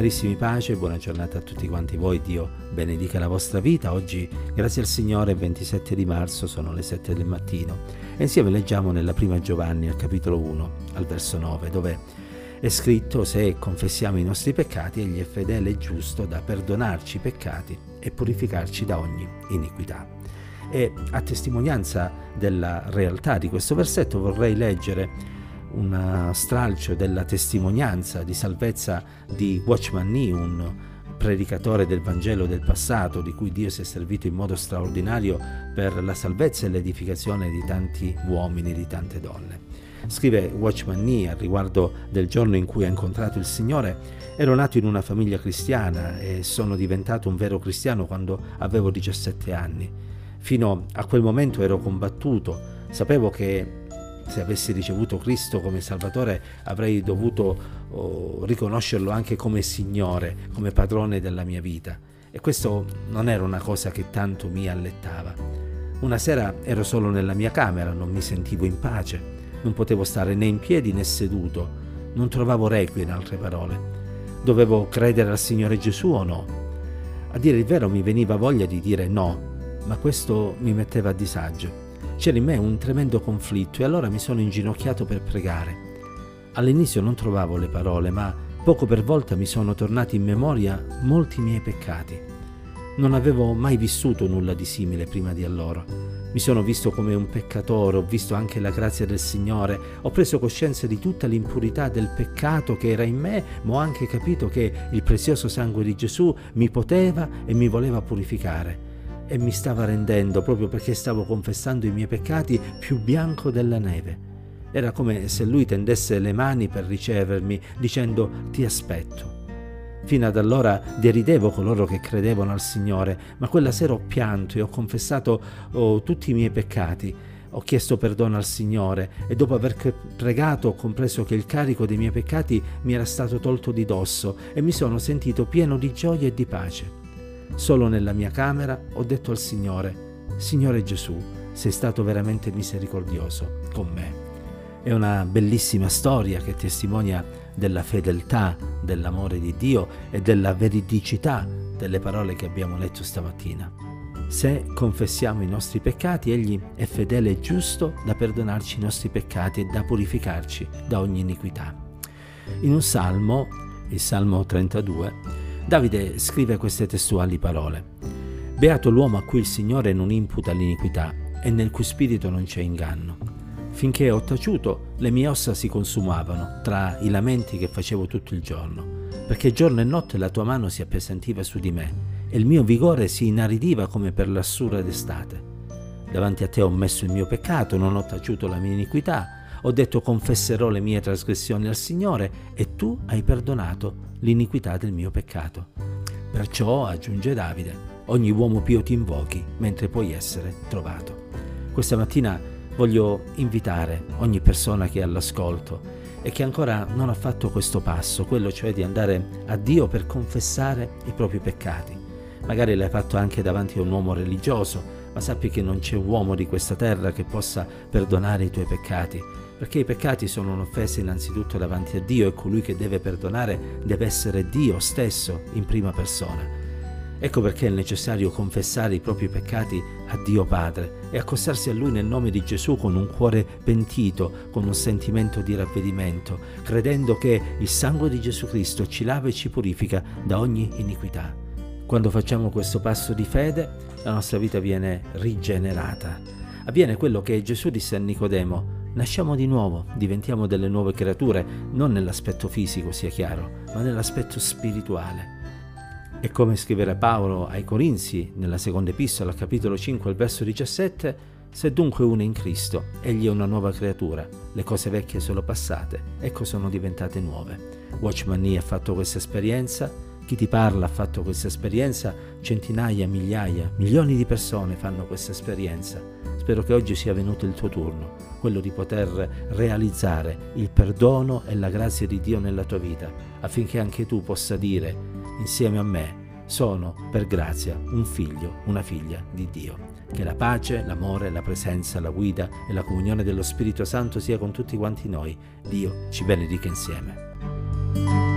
Carissimi pace, buona giornata a tutti quanti voi, Dio benedica la vostra vita. Oggi, grazie al Signore, 27 di marzo, sono le 7 del mattino e insieme leggiamo nella prima Giovanni al capitolo 1, al verso 9, dove è scritto se confessiamo i nostri peccati, egli è fedele e giusto da perdonarci i peccati e purificarci da ogni iniquità. E a testimonianza della realtà di questo versetto vorrei leggere un stralcio della testimonianza di salvezza di Watchman Nee, un predicatore del Vangelo del passato di cui Dio si è servito in modo straordinario per la salvezza e l'edificazione di tanti uomini, di tante donne. Scrive Watchman Nee a riguardo del giorno in cui ha incontrato il Signore, ero nato in una famiglia cristiana e sono diventato un vero cristiano quando avevo 17 anni. Fino a quel momento ero combattuto, sapevo che se avessi ricevuto Cristo come Salvatore avrei dovuto oh, riconoscerlo anche come Signore, come padrone della mia vita. E questo non era una cosa che tanto mi allettava. Una sera ero solo nella mia camera, non mi sentivo in pace, non potevo stare né in piedi né seduto, non trovavo requie in altre parole. Dovevo credere al Signore Gesù o no? A dire il vero mi veniva voglia di dire no, ma questo mi metteva a disagio. C'era in me un tremendo conflitto e allora mi sono inginocchiato per pregare. All'inizio non trovavo le parole, ma poco per volta mi sono tornati in memoria molti miei peccati. Non avevo mai vissuto nulla di simile prima di allora. Mi sono visto come un peccatore, ho visto anche la grazia del Signore, ho preso coscienza di tutta l'impurità del peccato che era in me, ma ho anche capito che il prezioso sangue di Gesù mi poteva e mi voleva purificare e mi stava rendendo, proprio perché stavo confessando i miei peccati, più bianco della neve. Era come se lui tendesse le mani per ricevermi, dicendo ti aspetto. Fino ad allora deridevo coloro che credevano al Signore, ma quella sera ho pianto e ho confessato oh, tutti i miei peccati. Ho chiesto perdono al Signore e dopo aver pregato ho compreso che il carico dei miei peccati mi era stato tolto di dosso e mi sono sentito pieno di gioia e di pace. Solo nella mia camera ho detto al Signore, Signore Gesù, sei stato veramente misericordioso con me. È una bellissima storia che testimonia della fedeltà, dell'amore di Dio e della veridicità delle parole che abbiamo letto stamattina. Se confessiamo i nostri peccati, Egli è fedele e giusto da perdonarci i nostri peccati e da purificarci da ogni iniquità. In un salmo, il Salmo 32, Davide scrive queste testuali parole. Beato l'uomo a cui il Signore non imputa l'iniquità e nel cui spirito non c'è inganno. Finché ho taciuto, le mie ossa si consumavano tra i lamenti che facevo tutto il giorno, perché giorno e notte la tua mano si appesantiva su di me e il mio vigore si inaridiva come per l'assura d'estate. Davanti a te ho messo il mio peccato, non ho taciuto la mia iniquità, ho detto confesserò le mie trasgressioni al Signore e tu hai perdonato l'iniquità del mio peccato. Perciò, aggiunge Davide, ogni uomo pio ti invochi mentre puoi essere trovato. Questa mattina voglio invitare ogni persona che è all'ascolto e che ancora non ha fatto questo passo, quello cioè di andare a Dio per confessare i propri peccati. Magari l'hai fatto anche davanti a un uomo religioso, ma sappi che non c'è uomo di questa terra che possa perdonare i tuoi peccati perché i peccati sono un'offesa innanzitutto davanti a Dio e colui che deve perdonare deve essere Dio stesso in prima persona. Ecco perché è necessario confessare i propri peccati a Dio Padre e accostarsi a Lui nel nome di Gesù con un cuore pentito, con un sentimento di ravvedimento, credendo che il sangue di Gesù Cristo ci lava e ci purifica da ogni iniquità. Quando facciamo questo passo di fede, la nostra vita viene rigenerata. Avviene quello che Gesù disse a Nicodemo, Nasciamo di nuovo, diventiamo delle nuove creature, non nell'aspetto fisico, sia chiaro, ma nell'aspetto spirituale. E come scriverà Paolo ai Corinzi nella seconda epistola, capitolo 5, al verso 17, se dunque uno è in Cristo, egli è una nuova creatura, le cose vecchie sono passate, ecco sono diventate nuove. Watchman Nee ha fatto questa esperienza, chi ti parla ha fatto questa esperienza, centinaia, migliaia, milioni di persone fanno questa esperienza. Spero che oggi sia venuto il tuo turno, quello di poter realizzare il perdono e la grazia di Dio nella tua vita, affinché anche tu possa dire insieme a me, sono per grazia un figlio, una figlia di Dio. Che la pace, l'amore, la presenza, la guida e la comunione dello Spirito Santo sia con tutti quanti noi. Dio ci benedica insieme.